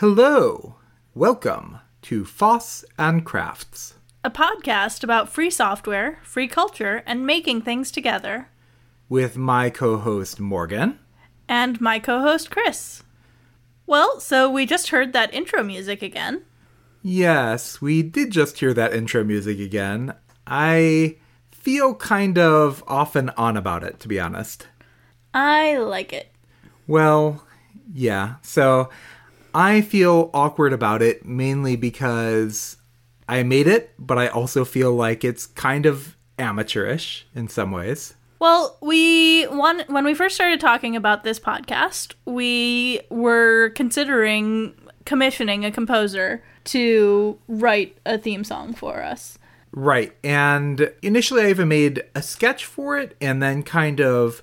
Hello. Welcome to Foss and Crafts. a podcast about free software, free culture, and making things together. with my co-host Morgan. And my co host, Chris. Well, so we just heard that intro music again. Yes, we did just hear that intro music again. I feel kind of off and on about it, to be honest. I like it. Well, yeah. So I feel awkward about it mainly because I made it, but I also feel like it's kind of amateurish in some ways. Well, we one when we first started talking about this podcast, we were considering commissioning a composer to write a theme song for us. Right. And initially, I even made a sketch for it and then kind of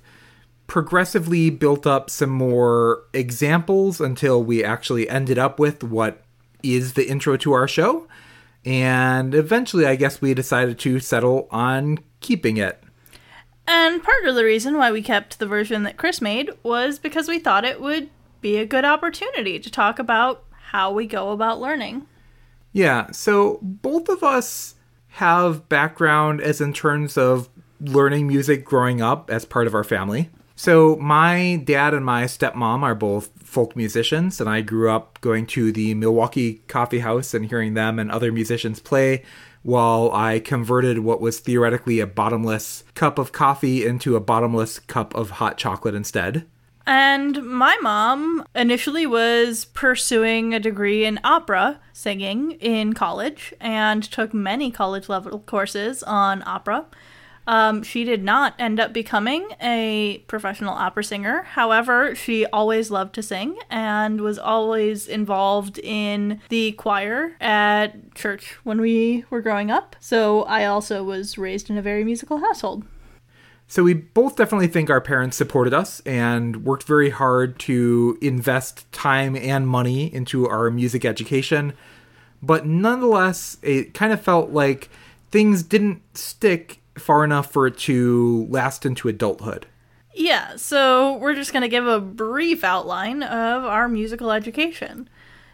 progressively built up some more examples until we actually ended up with what is the intro to our show. And eventually, I guess we decided to settle on keeping it. And part of the reason why we kept the version that Chris made was because we thought it would be a good opportunity to talk about how we go about learning. Yeah, so both of us have background as in terms of learning music growing up as part of our family. So my dad and my stepmom are both folk musicians, and I grew up going to the Milwaukee Coffee House and hearing them and other musicians play while I converted what was theoretically a bottomless cup of coffee into a bottomless cup of hot chocolate instead. And my mom initially was pursuing a degree in opera singing in college and took many college level courses on opera. Um, she did not end up becoming a professional opera singer. However, she always loved to sing and was always involved in the choir at church when we were growing up. So I also was raised in a very musical household. So we both definitely think our parents supported us and worked very hard to invest time and money into our music education. But nonetheless, it kind of felt like things didn't stick far enough for it to last into adulthood. Yeah, so we're just going to give a brief outline of our musical education.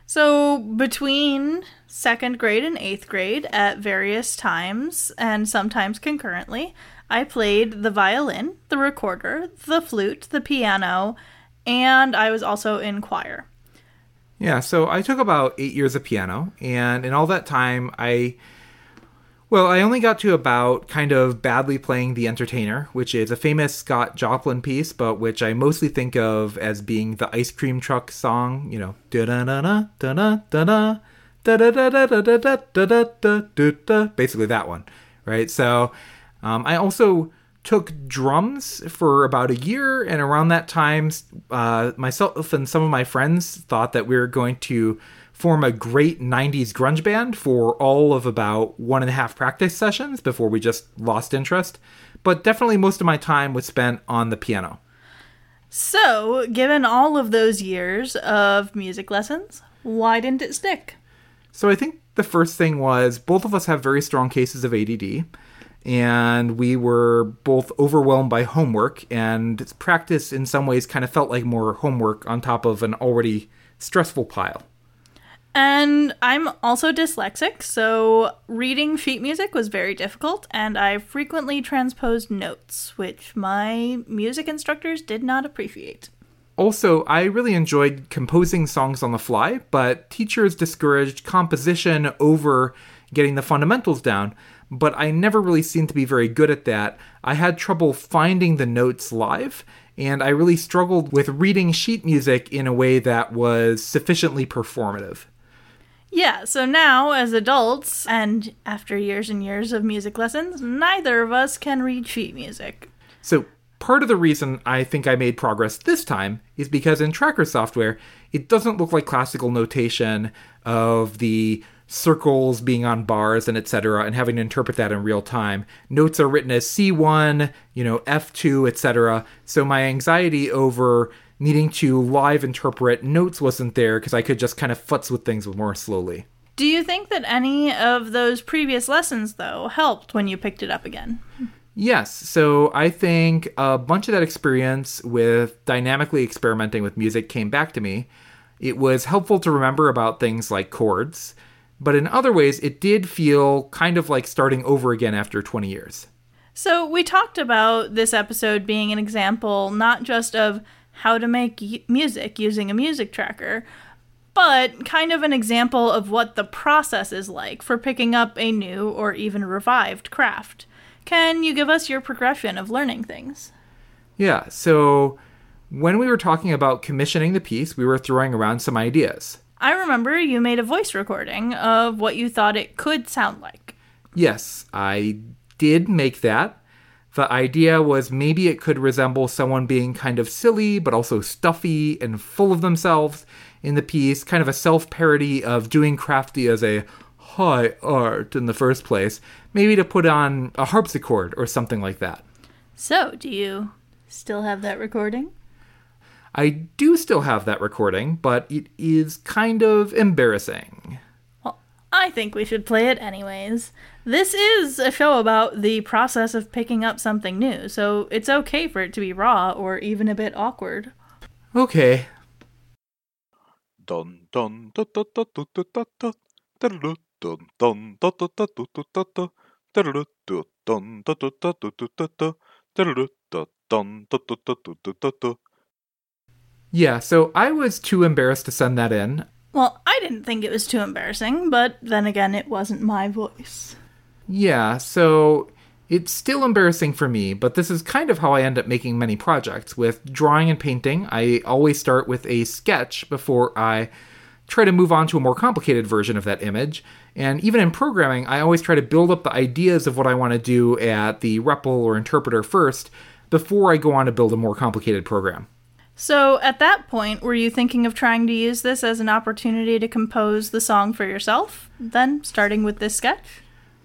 So, between second grade and eighth grade, at various times and sometimes concurrently, I played the violin, the recorder, the flute, the piano, and I was also in choir. Yeah, so I took about eight years of piano, and in all that time, I. Well, I only got to about kind of badly playing The Entertainer, which is a famous Scott Joplin piece, but which I mostly think of as being the ice cream truck song, you know, da da da da da da da da da da da da da da da da da da basically that one, right? So um, I also took drums for about a year, and around that time, uh, myself and some of my friends thought that we were going to form a great 90s grunge band for all of about one and a half practice sessions before we just lost interest. But definitely most of my time was spent on the piano. So, given all of those years of music lessons, why didn't it stick? So I think the first thing was both of us have very strong cases of ADD. And we were both overwhelmed by homework, and practice in some ways kind of felt like more homework on top of an already stressful pile. And I'm also dyslexic, so reading sheet music was very difficult, and I frequently transposed notes, which my music instructors did not appreciate. Also, I really enjoyed composing songs on the fly, but teachers discouraged composition over getting the fundamentals down. But I never really seemed to be very good at that. I had trouble finding the notes live, and I really struggled with reading sheet music in a way that was sufficiently performative. Yeah, so now, as adults, and after years and years of music lessons, neither of us can read sheet music. So, part of the reason I think I made progress this time is because in tracker software, it doesn't look like classical notation of the circles being on bars and etc and having to interpret that in real time notes are written as c1 you know f2 etc so my anxiety over needing to live interpret notes wasn't there because i could just kind of futz with things more slowly Do you think that any of those previous lessons, though, helped when you picked it up again? Yes. So I think a bunch of that experience with dynamically experimenting with music came back to me. It was helpful to remember about things like chords, but in other ways, it did feel kind of like starting over again after 20 years. So, we talked about this episode being an example not just of how to make y- music using a music tracker, but kind of an example of what the process is like for picking up a new or even revived craft. Can you give us your progression of learning things? Yeah, so when we were talking about commissioning the piece, we were throwing around some ideas. I remember you made a voice recording of what you thought it could sound like. Yes, I did make that. The idea was maybe it could resemble someone being kind of silly, but also stuffy and full of themselves in the piece, kind of a self parody of doing crafty as a high art in the first place, maybe to put on a harpsichord or something like that. So, do you still have that recording? I do still have that recording, but it is kind of embarrassing. Well, I think we should play it anyways. This is a show about the process of picking up something new, so it's okay for it to be raw or even a bit awkward. Okay. Dun dun. Yeah, so I was too embarrassed to send that in. Well, I didn't think it was too embarrassing, but then again, it wasn't my voice. Yeah, so it's still embarrassing for me, but this is kind of how I end up making many projects. With drawing and painting, I always start with a sketch before I try to move on to a more complicated version of that image. And even in programming, I always try to build up the ideas of what I want to do at the REPL or interpreter first before I go on to build a more complicated program. So, at that point, were you thinking of trying to use this as an opportunity to compose the song for yourself, then starting with this sketch?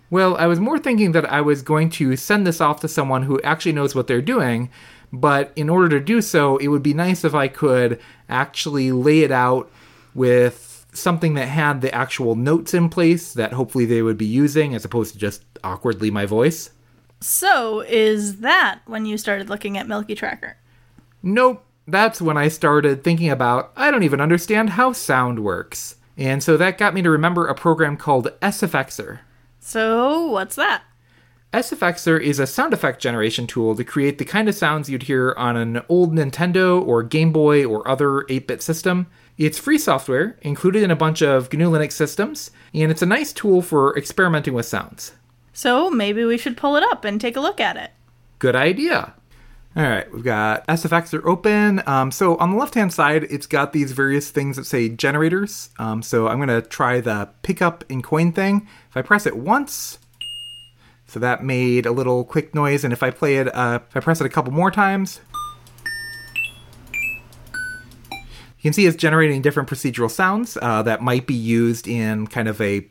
Well, I was more thinking that I was going to send this off to someone who actually knows what they're doing, but in order to do so, it would be nice if I could actually lay it out with something that had the actual notes in place that hopefully they would be using as opposed to just awkwardly my voice. So, is that when you started looking at Milky Tracker? Nope, that's when I started thinking about I don't even understand how sound works. And so that got me to remember a program called sfxr. So, what's that? sfxr is a sound effect generation tool to create the kind of sounds you'd hear on an old Nintendo or Game Boy or other 8 bit system. It's free software, included in a bunch of GNU Linux systems, and it's a nice tool for experimenting with sounds. So, maybe we should pull it up and take a look at it. Good idea. All right, we've got sfxr open. Um, so on the left hand side, it's got these various things that say generators. Um, so I'm going to try the pickup and coin thing. If I press it once, so that made a little quick noise. And if I play it, uh, if I press it a couple more times, you can see it's generating different procedural sounds uh, that might be used in kind of a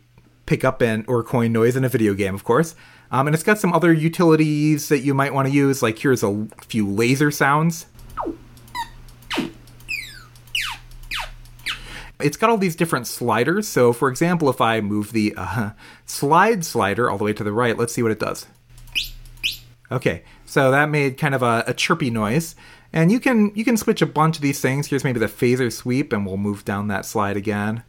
pickup and or coin noise in a video game, of course. Um, and it's got some other utilities that you might want to use, like here's a few laser sounds. It's got all these different sliders. So, for example, if I move the uh, slide slider all the way to the right, let's see what it does. Okay, so that made kind of a, a chirpy noise. And you can you can switch a bunch of these things. Here's maybe the phaser sweep, and we'll move down that slide again.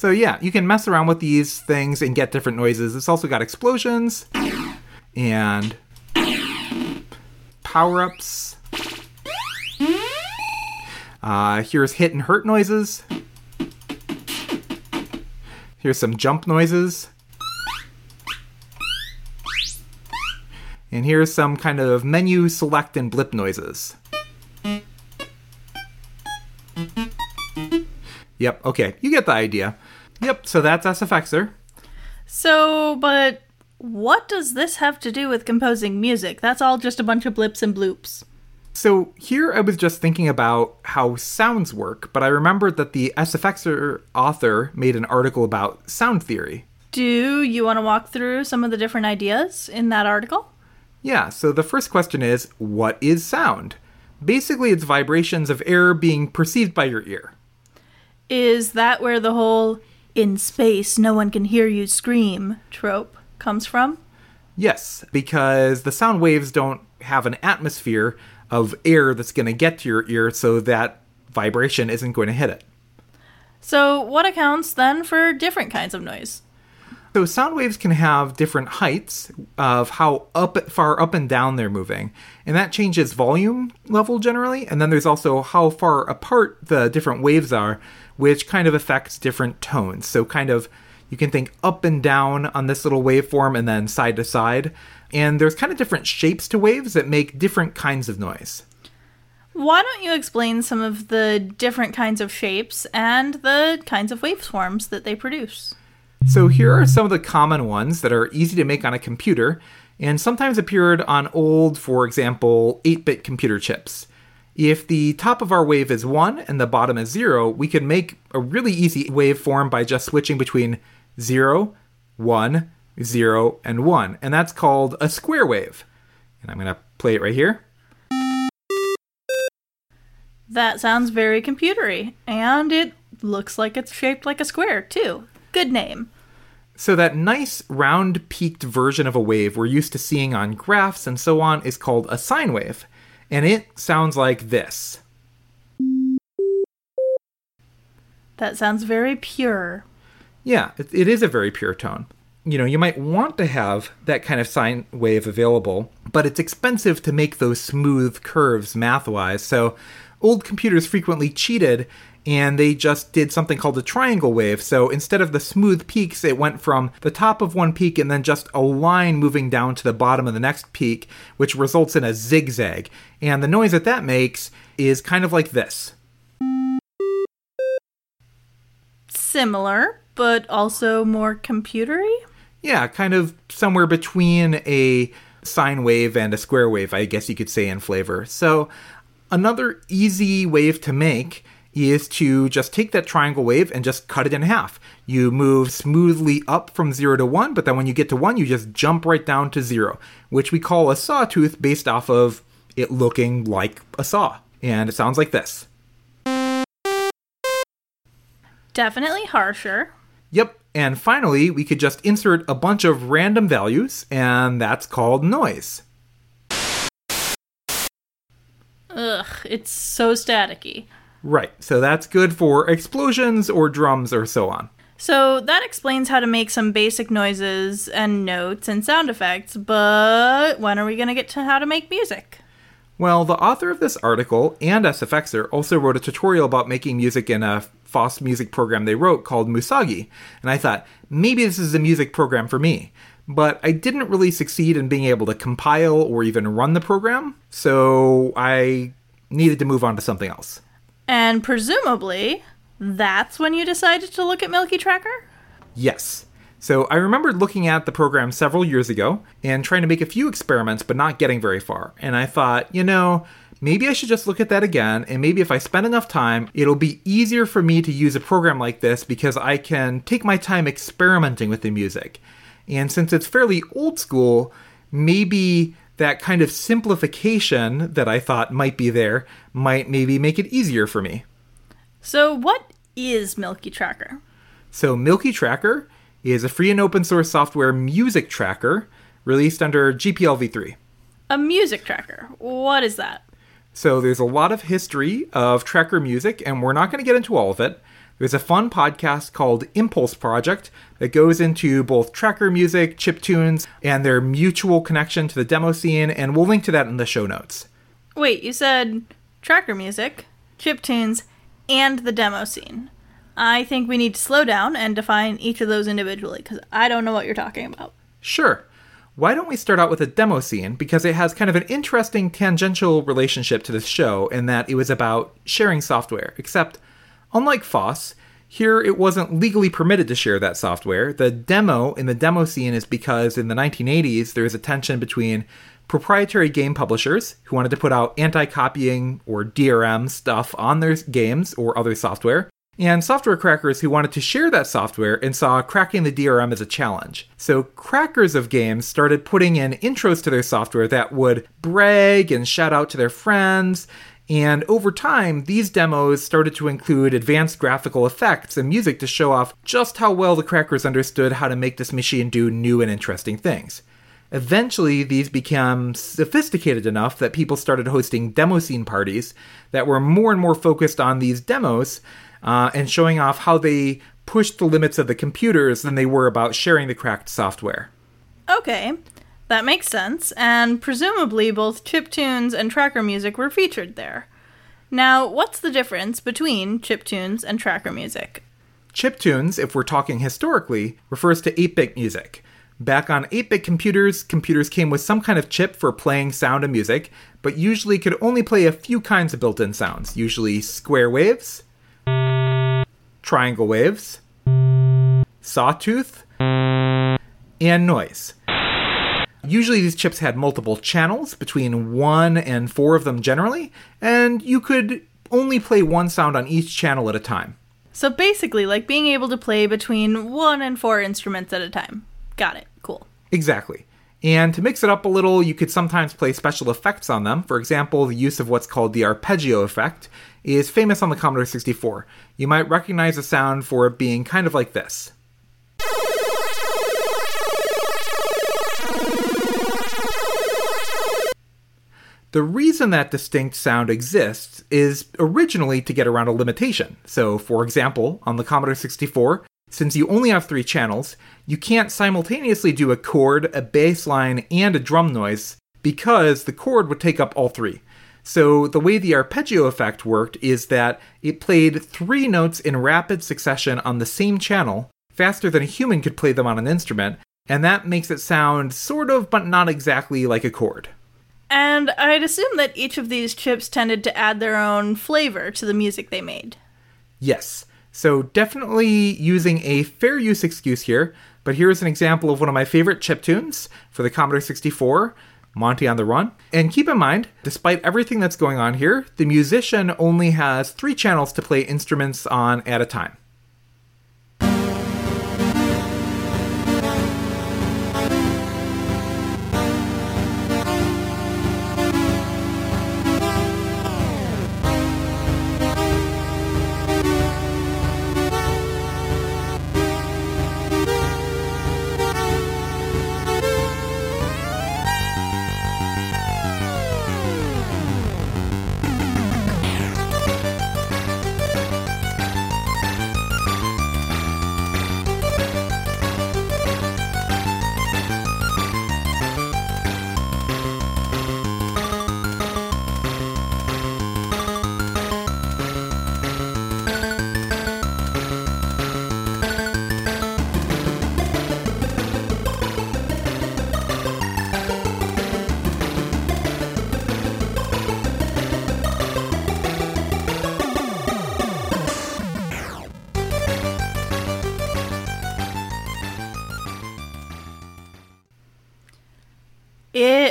So yeah, you can mess around with these things and get different noises. It's also got explosions and power-ups. Uh, here's hit and hurt noises. Here's some jump noises. And here's some kind of menu select and blip noises. Yep, okay, you get the idea. Yep, so that's sfxr. So, but what does this have to do with composing music? That's all just a bunch of blips and bloops. So here I was just thinking about how sounds work, but I remembered that the sfxr author made an article about sound theory. Do you want to walk through some of the different ideas in that article? Yeah, so the first question is what is sound? Basically, it's vibrations of air being perceived by your ear. Is that where the whole in space no one can hear you scream trope comes from? Yes, because the sound waves don't have an atmosphere of air that's going to get to your ear, so that vibration isn't going to hit it. So, what accounts then for different kinds of noise? So sound waves can have different heights of how up far up and down they're moving, and that changes volume level generally. And then there's also how far apart the different waves are, which kind of affects different tones. So kind of you can think up and down on this little waveform and then side to side. And there's kind of different shapes to waves that make different kinds of noise. Why don't you explain some of the different kinds of shapes and the kinds of waveforms that they produce? So here are some of the common ones that are easy to make on a computer and sometimes appeared on old, for example, 8 bit computer chips. If the top of our wave is 1 and the bottom is 0, we can make a really easy waveform by just switching between 0, 1, 0, and 1. And that's called a square wave. And I'm going to play it right here. That sounds very computery, and it looks like it's shaped like a square, too. Good name. So, that nice round peaked version of a wave we're used to seeing on graphs and so on is called a sine wave. And it sounds like this. That sounds very pure. Yeah, it, it is a very pure tone. You know, you might want to have that kind of sine wave available, but it's expensive to make those smooth curves math wise. So, old computers frequently cheated and they just did something called a triangle wave. So instead of the smooth peaks, it went from the top of one peak and then just a line moving down to the bottom of the next peak, which results in a zigzag. And the noise that that makes is kind of like this. Similar, but also more computery? Yeah, kind of somewhere between a sine wave and a square wave, I guess you could say in flavor. So another easy wave to make is to just take that triangle wave and just cut it in half. You move smoothly up from 0 to 1, but then when you get to 1, you just jump right down to 0, which we call a sawtooth based off of it looking like a saw. And it sounds like this. Definitely harsher. Yep, and finally, we could just insert a bunch of random values, and that's called noise. Ugh, it's so staticky. Right, so that's good for explosions or drums or so on. So that explains how to make some basic noises and notes and sound effects, but when are we going to get to how to make music? Well, the author of this article and sfxr also wrote a tutorial about making music in a FOSS music program they wrote called Musagi, and I thought maybe this is a music program for me. But I didn't really succeed in being able to compile or even run the program, so I needed to move on to something else. And presumably, that's when you decided to look at Milky Tracker? Yes. So I remembered looking at the program several years ago and trying to make a few experiments, but not getting very far. And I thought, you know, maybe I should just look at that again, and maybe if I spend enough time, it'll be easier for me to use a program like this because I can take my time experimenting with the music. And since it's fairly old school, maybe that kind of simplification that I thought might be there might maybe make it easier for me. So, what is Milky Tracker? So, Milky Tracker is a free and open source software music tracker released under GPL v3. A music tracker. What is that? So, there's a lot of history of tracker music, and we're not going to get into all of it. There's a fun podcast called Impulse Project that goes into both tracker music, chip tunes, and their mutual connection to the demo scene, and we'll link to that in the show notes. Wait, you said tracker music, chip tunes, and the demo scene. I think we need to slow down and define each of those individually because I don't know what you're talking about. Sure. Why don't we start out with a demo scene because it has kind of an interesting tangential relationship to this show in that it was about sharing software, except Unlike FOSS, here it wasn't legally permitted to share that software. The demo in the demo scene is because in the 1980s there was a tension between proprietary game publishers who wanted to put out anti copying or DRM stuff on their games or other software, and software crackers who wanted to share that software and saw cracking the DRM as a challenge. So, crackers of games started putting in intros to their software that would brag and shout out to their friends and over time, these demos started to include advanced graphical effects and music to show off just how well the crackers understood how to make this machine do new and interesting things. Eventually, these became sophisticated enough that people started hosting demo scene parties that were more and more focused on these demos uh, and showing off how they pushed the limits of the computers than they were about sharing the cracked software. Okay, that makes sense, and presumably both chiptunes and tracker music were featured there. Now, what's the difference between chiptunes and tracker music? Chiptunes, if we're talking historically, refers to 8 bit music. Back on 8 bit computers, computers came with some kind of chip for playing sound and music, but usually could only play a few kinds of built in sounds, usually square waves, triangle waves, sawtooth, and noise. Usually, these chips had multiple channels, between one and four of them generally, and you could only play one sound on each channel at a time. So basically, like being able to play between one and four instruments at a time. Got it. Exactly. And to mix it up a little, you could sometimes play special effects on them. For example, the use of what's called the arpeggio effect is famous on the Commodore 64. You might recognize the sound for it being kind of like this. The reason that distinct sound exists is originally to get around a limitation. So, for example, on the Commodore 64, since you only have three channels, you can't simultaneously do a chord, a bass line, and a drum noise because the chord would take up all three. So, the way the arpeggio effect worked is that it played three notes in rapid succession on the same channel, faster than a human could play them on an instrument, and that makes it sound sort of, but not exactly like a chord. And I'd assume that each of these chips tended to add their own flavor to the music they made. Yes. So definitely using a fair use excuse here, but here's an example of one of my favorite chip tunes for the Commodore 64, Monty on the Run. And keep in mind, despite everything that's going on here, the musician only has three channels to play instruments on at a time.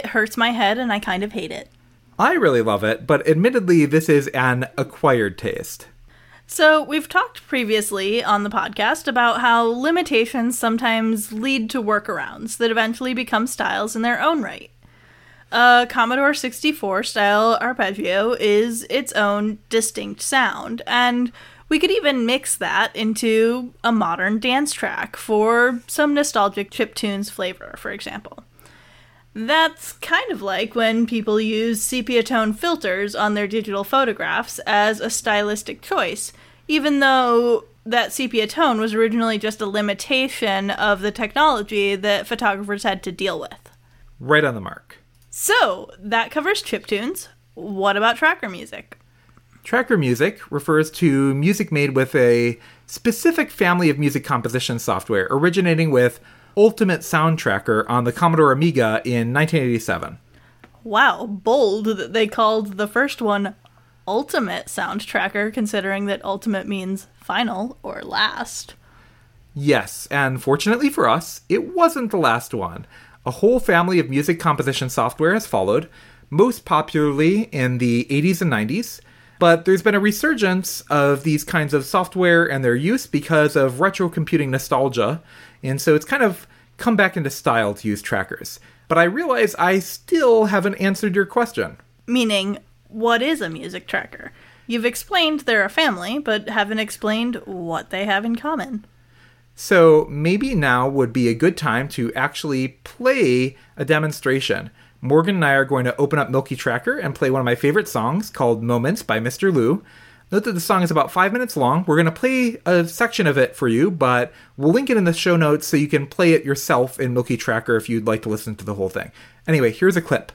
Hurts my head and I kind of hate it. I really love it, but admittedly, this is an acquired taste. So, we've talked previously on the podcast about how limitations sometimes lead to workarounds that eventually become styles in their own right. A Commodore 64 style arpeggio is its own distinct sound, and we could even mix that into a modern dance track for some nostalgic chiptunes flavor, for example. That's kind of like when people use sepia tone filters on their digital photographs as a stylistic choice, even though that sepia tone was originally just a limitation of the technology that photographers had to deal with. Right on the mark. So, that covers chiptunes. What about tracker music? Tracker music refers to music made with a specific family of music composition software originating with Ultimate Sound Tracker on the Commodore Amiga in 1987. Wow, bold that they called the first one Ultimate Sound Tracker, considering that ultimate means final or last. Yes, and fortunately for us, it wasn't the last one. A whole family of music composition software has followed, most popularly in the 80s and 90s. But there's been a resurgence of these kinds of software and their use because of retro computing nostalgia, and so it's kind of come back into style to use trackers. But I realize I still haven't answered your question. Meaning, what is a music tracker? You've explained they're a family, but haven't explained what they have in common. So maybe now would be a good time to actually play a demonstration. Morgan and I are going to open up Milky Tracker and play one of my favorite songs called Moments by Mr. Lou. Note that the song is about five minutes long. We're going to play a section of it for you, but we'll link it in the show notes so you can play it yourself in Milky Tracker if you'd like to listen to the whole thing. Anyway, here's a clip.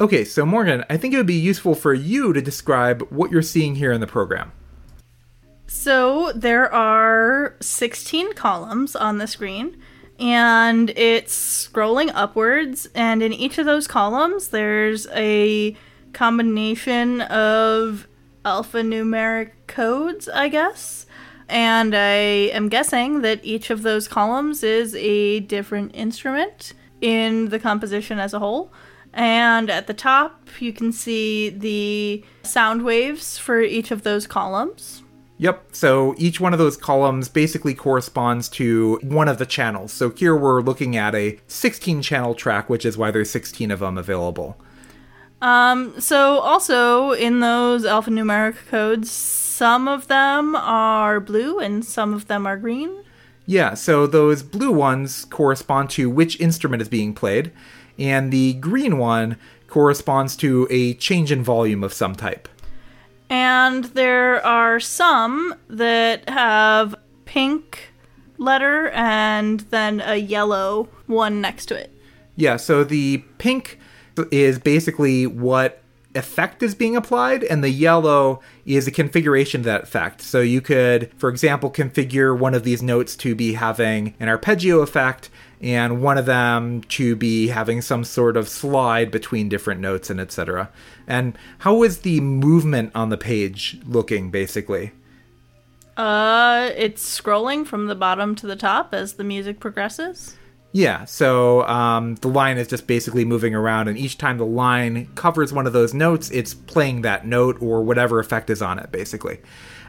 Okay, so Morgan, I think it would be useful for you to describe what you're seeing here in the program. So there are 16 columns on the screen, and it's scrolling upwards, and in each of those columns, there's a combination of alphanumeric codes, I guess. And I am guessing that each of those columns is a different instrument in the composition as a whole. And at the top, you can see the sound waves for each of those columns. Yep. So each one of those columns basically corresponds to one of the channels. So here we're looking at a 16 channel track, which is why there's 16 of them available. Um, so also in those alphanumeric codes, some of them are blue and some of them are green. Yeah, so those blue ones correspond to which instrument is being played, and the green one corresponds to a change in volume of some type. And there are some that have pink letter and then a yellow one next to it. Yeah, so the pink is basically what effect is being applied, and the yellow is a configuration of that effect. So you could, for example, configure one of these notes to be having an arpeggio effect, and one of them to be having some sort of slide between different notes and etc. And how is the movement on the page looking basically? Uh, it's scrolling from the bottom to the top as the music progresses. Yeah, so um, the line is just basically moving around, and each time the line covers one of those notes, it's playing that note or whatever effect is on it, basically.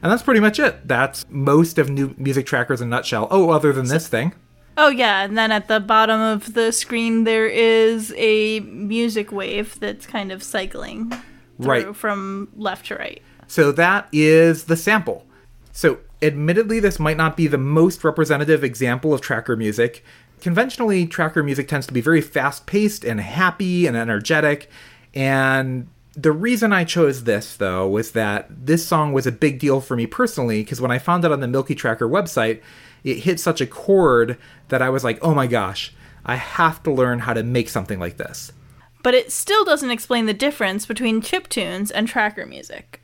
And that's pretty much it. That's most of new music trackers in a nutshell. Oh, other than this thing. Oh yeah, and then at the bottom of the screen there is a music wave that's kind of cycling through Right. from left to right. So that is the sample. So, admittedly, this might not be the most representative example of tracker music. Conventionally, tracker music tends to be very fast paced and happy and energetic. And the reason I chose this, though, was that this song was a big deal for me personally because when I found it on the Milky Tracker website, it hit such a chord that I was like, oh my gosh, I have to learn how to make something like this. But it still doesn't explain the difference between chip tunes and tracker music.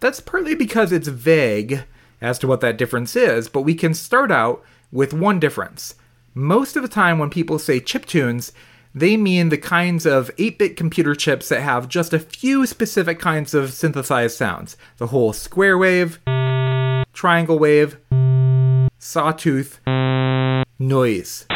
That's partly because it's vague as to what that difference is, but we can start out with one difference. Most of the time, when people say chiptunes, they mean the kinds of 8 bit computer chips that have just a few specific kinds of synthesized sounds the whole square wave, triangle wave, sawtooth, noise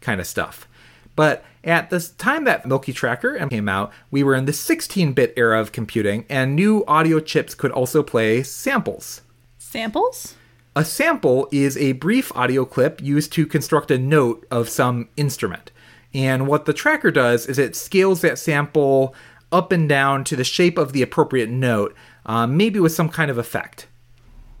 kind of stuff. But at the time that Milky Tracker came out, we were in the 16 bit era of computing, and new audio chips could also play samples. Samples? A sample is a brief audio clip used to construct a note of some instrument. And what the tracker does is it scales that sample up and down to the shape of the appropriate note, uh, maybe with some kind of effect.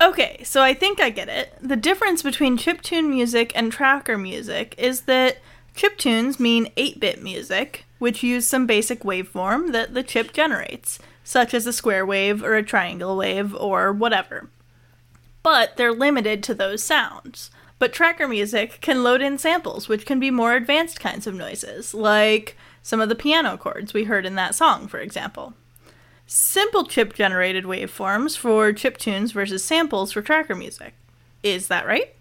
Okay, so I think I get it. The difference between chiptune music and tracker music is that chiptunes mean 8 bit music, which use some basic waveform that the chip generates, such as a square wave or a triangle wave or whatever. But they're limited to those sounds. But tracker music can load in samples, which can be more advanced kinds of noises, like some of the piano chords we heard in that song, for example simple chip generated waveforms for chip tunes versus samples for tracker music. Is that right?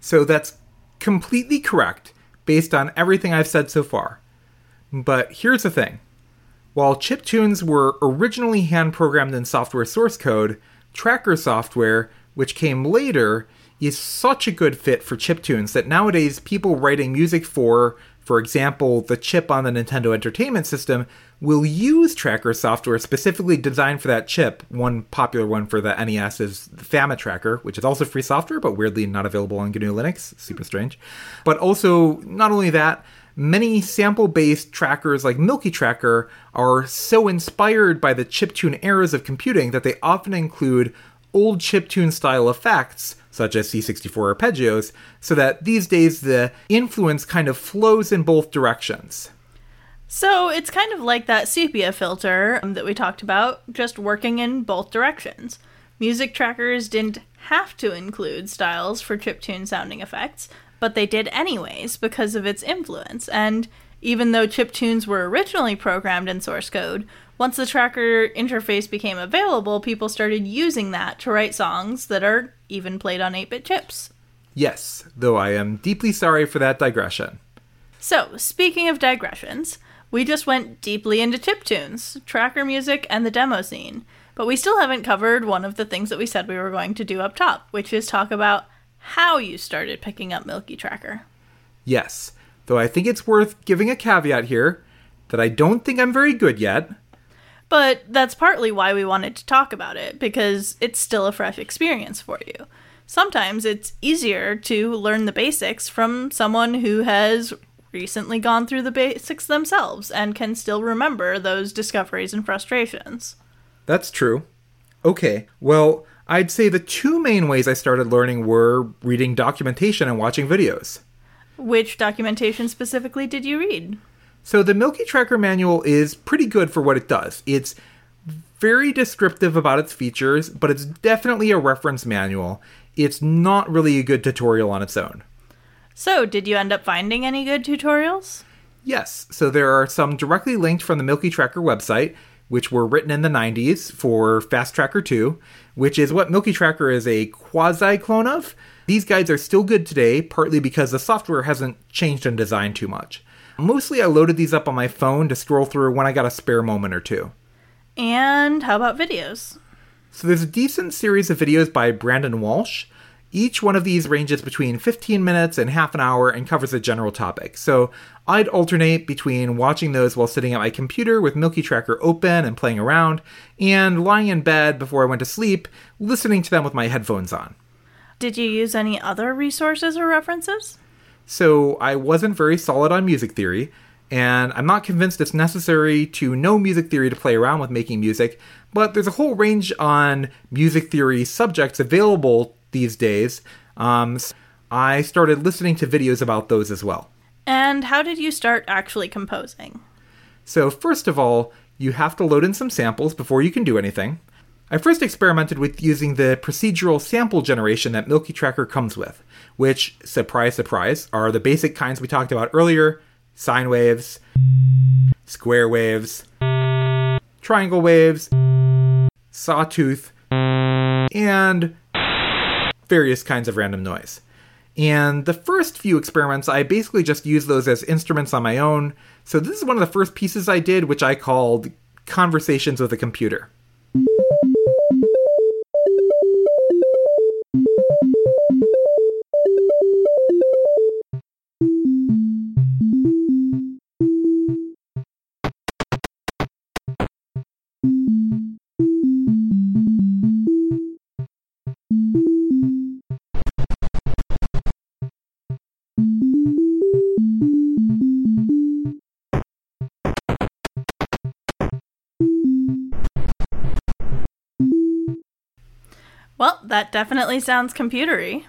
So that's completely correct based on everything I've said so far. But here's the thing while chip tunes were originally hand programmed in software source code, tracker software, which came later, is such a good fit for chip tunes that nowadays people writing music for, for example, the chip on the Nintendo Entertainment System, will use tracker software specifically designed for that chip. One popular one for the NES is the FamiTracker, which is also free software, but weirdly not available on GNU Linux. Super strange. But also, not only that, many sample based trackers like Milky Tracker are so inspired by the chiptune eras of computing that they often include old chiptune style effects such as C64 arpeggios, so that these days the influence kind of flows in both directions. So it's kind of like that sepia filter um, that we talked about, just working in both directions. Music trackers didn't have to include styles for chiptune sounding effects, but they did anyways because of its influence. And even though chiptunes were originally programmed in source code, once the tracker interface became available, people started using that to write songs that are even played on 8 bit chips. Yes, though I am deeply sorry for that digression. So, speaking of digressions, we just went deeply into chiptunes, tracker music, and the demo scene. But we still haven't covered one of the things that we said we were going to do up top, which is talk about how you started picking up Milky Tracker. Yes, though I think it's worth giving a caveat here that I don't think I'm very good yet. But that's partly why we wanted to talk about it, because it's still a fresh experience for you. Sometimes it's easier to learn the basics from someone who has recently gone through the basics themselves and can still remember those discoveries and frustrations. That's true. Okay, well, I'd say the two main ways I started learning were reading documentation and watching videos. Which documentation specifically did you read? So, the Milky Tracker manual is pretty good for what it does. It's very descriptive about its features, but it's definitely a reference manual. It's not really a good tutorial on its own. So, did you end up finding any good tutorials? Yes, so there are some directly linked from the Milky Tracker website, which were written in the 90s for Fast Tracker 2, which is what Milky Tracker is a quasi clone of. These guides are still good today, partly because the software hasn't changed in design too much. Mostly, I loaded these up on my phone to scroll through when I got a spare moment or two. And how about videos? So, there's a decent series of videos by Brandon Walsh. Each one of these ranges between 15 minutes and half an hour and covers a general topic. So I'd alternate between watching those while sitting at my computer with Milky Tracker open and playing around, and lying in bed before I went to sleep, listening to them with my headphones on. Did you use any other resources or references? So I wasn't very solid on music theory, and I'm not convinced it's necessary to know music theory to play around with making music, but there's a whole range on music theory subjects available these days. Um, I started listening to videos about those as well. And how did you start actually composing? So, first of all, you have to load in some samples before you can do anything. I first experimented with using the procedural sample generation that Milky Tracker comes with, which, surprise, surprise, are the basic kinds we talked about earlier sine waves, square waves, triangle waves, sawtooth, and various kinds of random noise. And the first few experiments, I basically just used those as instruments on my own. So this is one of the first pieces I did, which I called Conversations with a Computer. Well, that definitely sounds computery.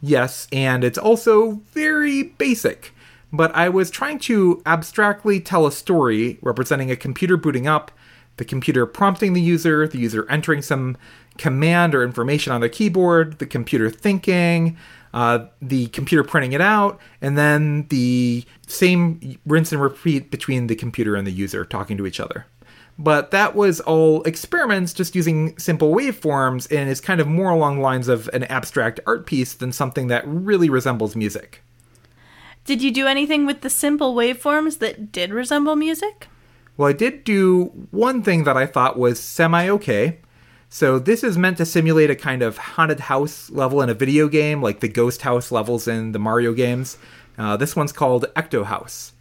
Yes, and it's also very basic. But I was trying to abstractly tell a story representing a computer booting up, the computer prompting the user, the user entering some command or information on the keyboard, the computer thinking, uh, the computer printing it out, and then the same rinse and repeat between the computer and the user talking to each other. But that was all experiments just using simple waveforms and is kind of more along the lines of an abstract art piece than something that really resembles music. Did you do anything with the simple waveforms that did resemble music? Well, I did do one thing that I thought was semi okay. So, this is meant to simulate a kind of haunted house level in a video game, like the ghost house levels in the Mario games. Uh, this one's called Ecto House.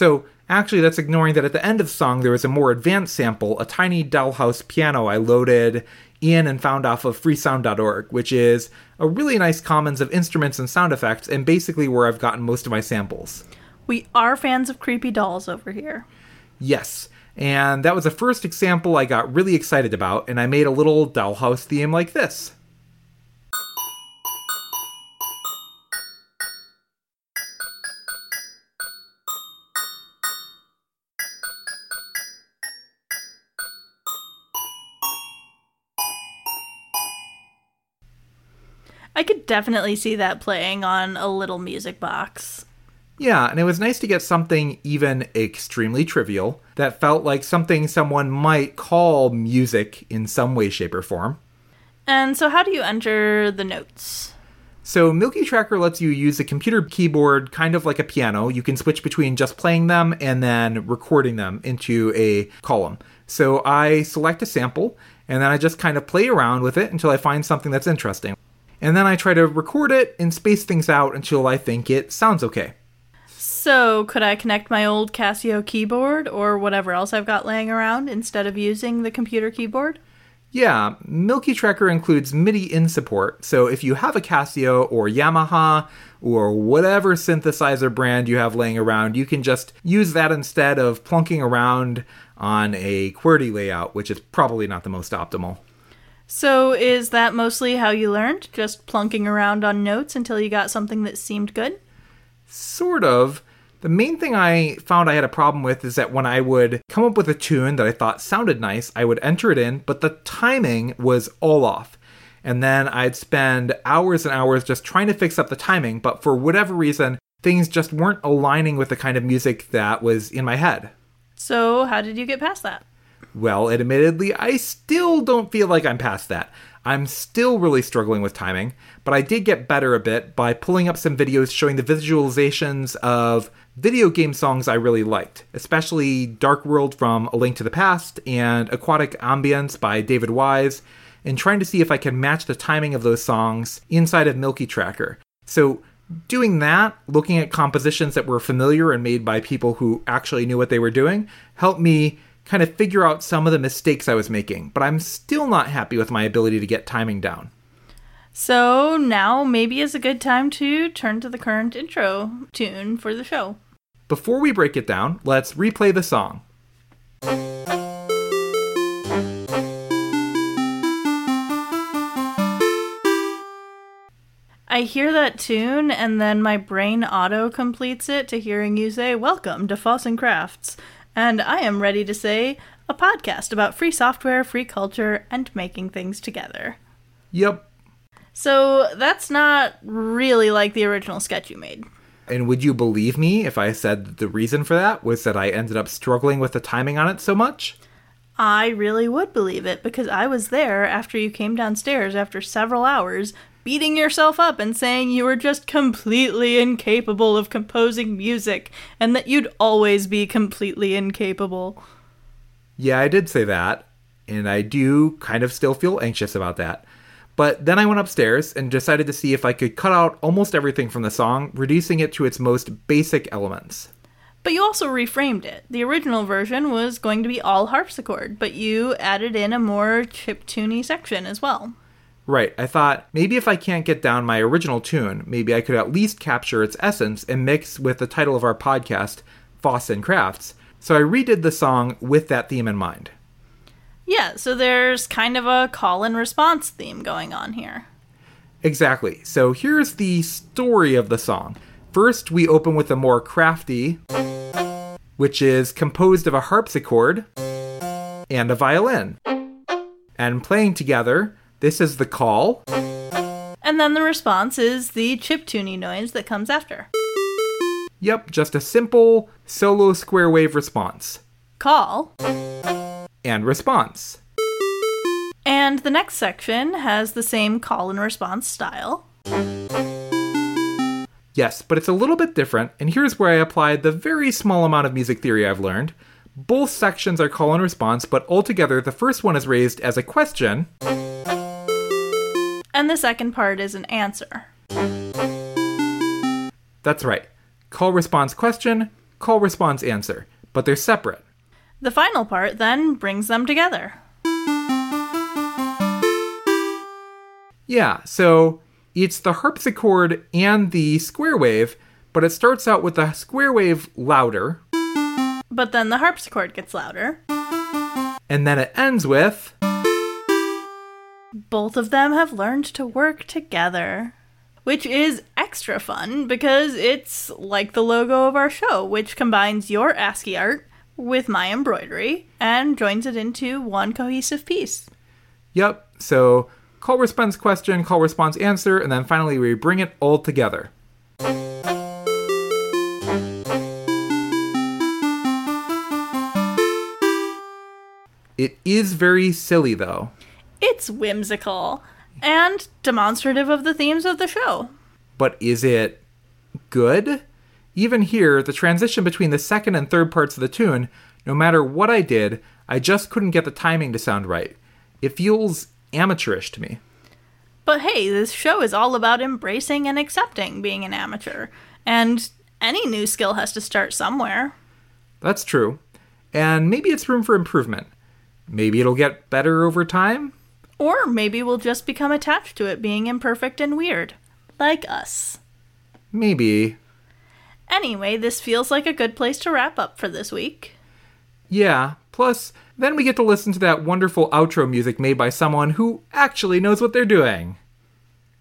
So actually, that's ignoring that at the end of the song there was a more advanced sample, a tiny dollhouse piano I loaded in and found off of freesound.org, which is a really nice commons of instruments and sound effects, and basically where I've gotten most of my samples. We are fans of creepy dolls over here. Yes. And that was the first example I got really excited about, and I made a little dollhouse theme like this. Definitely see that playing on a little music box. Yeah, and it was nice to get something even extremely trivial that felt like something someone might call music in some way, shape, or form. And so, how do you enter the notes? So, Milky Tracker lets you use a computer keyboard kind of like a piano. You can switch between just playing them and then recording them into a column. So, I select a sample and then I just kind of play around with it until I find something that's interesting. And then I try to record it and space things out until I think it sounds okay. So, could I connect my old Casio keyboard or whatever else I've got laying around instead of using the computer keyboard? Yeah, Milky Tracker includes MIDI in support, so if you have a Casio or Yamaha or whatever synthesizer brand you have laying around, you can just use that instead of plunking around on a QWERTY layout, which is probably not the most optimal. So, is that mostly how you learned? Just plunking around on notes until you got something that seemed good? Sort of. The main thing I found I had a problem with is that when I would come up with a tune that I thought sounded nice, I would enter it in, but the timing was all off. And then I'd spend hours and hours just trying to fix up the timing, but for whatever reason, things just weren't aligning with the kind of music that was in my head. So, how did you get past that? Well, admittedly, I still don't feel like I'm past that. I'm still really struggling with timing, but I did get better a bit by pulling up some videos showing the visualizations of video game songs I really liked, especially Dark World from A Link to the Past and Aquatic Ambience by David Wise, and trying to see if I can match the timing of those songs inside of Milky Tracker. So, doing that, looking at compositions that were familiar and made by people who actually knew what they were doing, helped me kind of figure out some of the mistakes I was making, but I'm still not happy with my ability to get timing down. So now maybe is a good time to turn to the current intro tune for the show. Before we break it down, let's replay the song. I hear that tune and then my brain auto completes it to hearing you say, Welcome to Foss and Crafts. And I am ready to say a podcast about free software, free culture, and making things together. Yep. So that's not really like the original sketch you made. And would you believe me if I said the reason for that was that I ended up struggling with the timing on it so much? I really would believe it because I was there after you came downstairs after several hours, beating yourself up and saying you were just completely incapable of composing music and that you'd always be completely incapable. Yeah, I did say that, and I do kind of still feel anxious about that. But then I went upstairs and decided to see if I could cut out almost everything from the song, reducing it to its most basic elements. But you also reframed it. The original version was going to be all harpsichord, but you added in a more chiptune section as well. Right, I thought maybe if I can't get down my original tune, maybe I could at least capture its essence and mix with the title of our podcast, Foss and Crafts. So I redid the song with that theme in mind. Yeah, so there's kind of a call and response theme going on here. Exactly. So here's the story of the song. First, we open with a more crafty, which is composed of a harpsichord and a violin. And playing together, this is the call. And then the response is the chiptune noise that comes after. Yep, just a simple solo square wave response. Call. And response. And the next section has the same call and response style. Yes, but it's a little bit different, and here's where I applied the very small amount of music theory I've learned. Both sections are call and response, but altogether, the first one is raised as a question, And the second part is an answer. That's right. Call response question, call response answer, but they're separate. The final part then brings them together. Yeah, so it's the harpsichord and the square wave, but it starts out with the square wave louder, But then the harpsichord gets louder. and then it ends with Both of them have learned to work together. Which is extra fun because it's like the logo of our show, which combines your ASCII art with my embroidery and joins it into one cohesive piece. Yep, so call response question, call response answer, and then finally we bring it all together. It is very silly though. It's whimsical and demonstrative of the themes of the show. But is it good? Even here, the transition between the second and third parts of the tune, no matter what I did, I just couldn't get the timing to sound right. It feels amateurish to me. But hey, this show is all about embracing and accepting being an amateur. And any new skill has to start somewhere. That's true. And maybe it's room for improvement. Maybe it'll get better over time? Or maybe we'll just become attached to it being imperfect and weird. Like us. Maybe. Anyway, this feels like a good place to wrap up for this week. Yeah. Plus, then we get to listen to that wonderful outro music made by someone who actually knows what they're doing.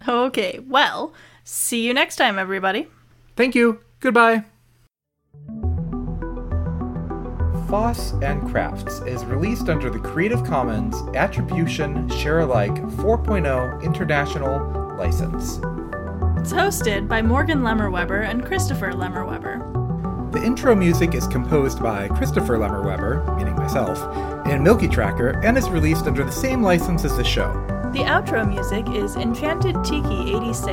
Okay, well, see you next time, everybody. Thank you. Goodbye. Foss and Crafts is released under the Creative Commons Attribution Share Alike 4.0 International License. It's hosted by Morgan Lemmer-Webber and Christopher Lemmer-Webber. The intro music is composed by Christopher Lemmer-Webber, meaning myself, in Milky Tracker and is released under the same license as the show. The outro music is Enchanted Tiki 86,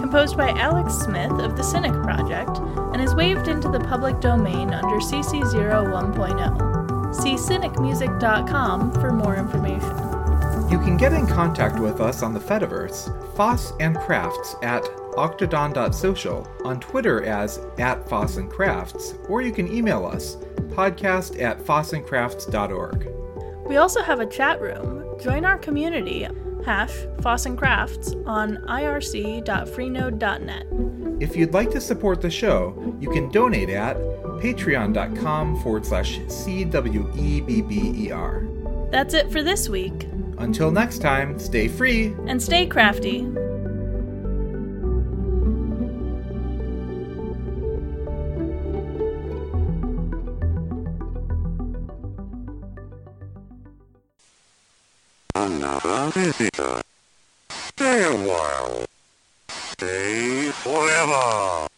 composed by Alex Smith of the Cynic Project, and is waived into the public domain under CC 01.0. See cynicmusic.com for more information. You can get in contact with us on the Fediverse, Foss and Crafts at octodon.social, on Twitter as at Foss and Crafts, or you can email us, podcast at fossandcrafts.org. We also have a chat room. Join our community, hash Foss and Crafts, on irc.freenode.net. If you'd like to support the show, you can donate at patreon.com forward slash CWEBBER. That's it for this week, Until next time, stay free. and stay crafty. Another visitor. Stay a while. Stay forever.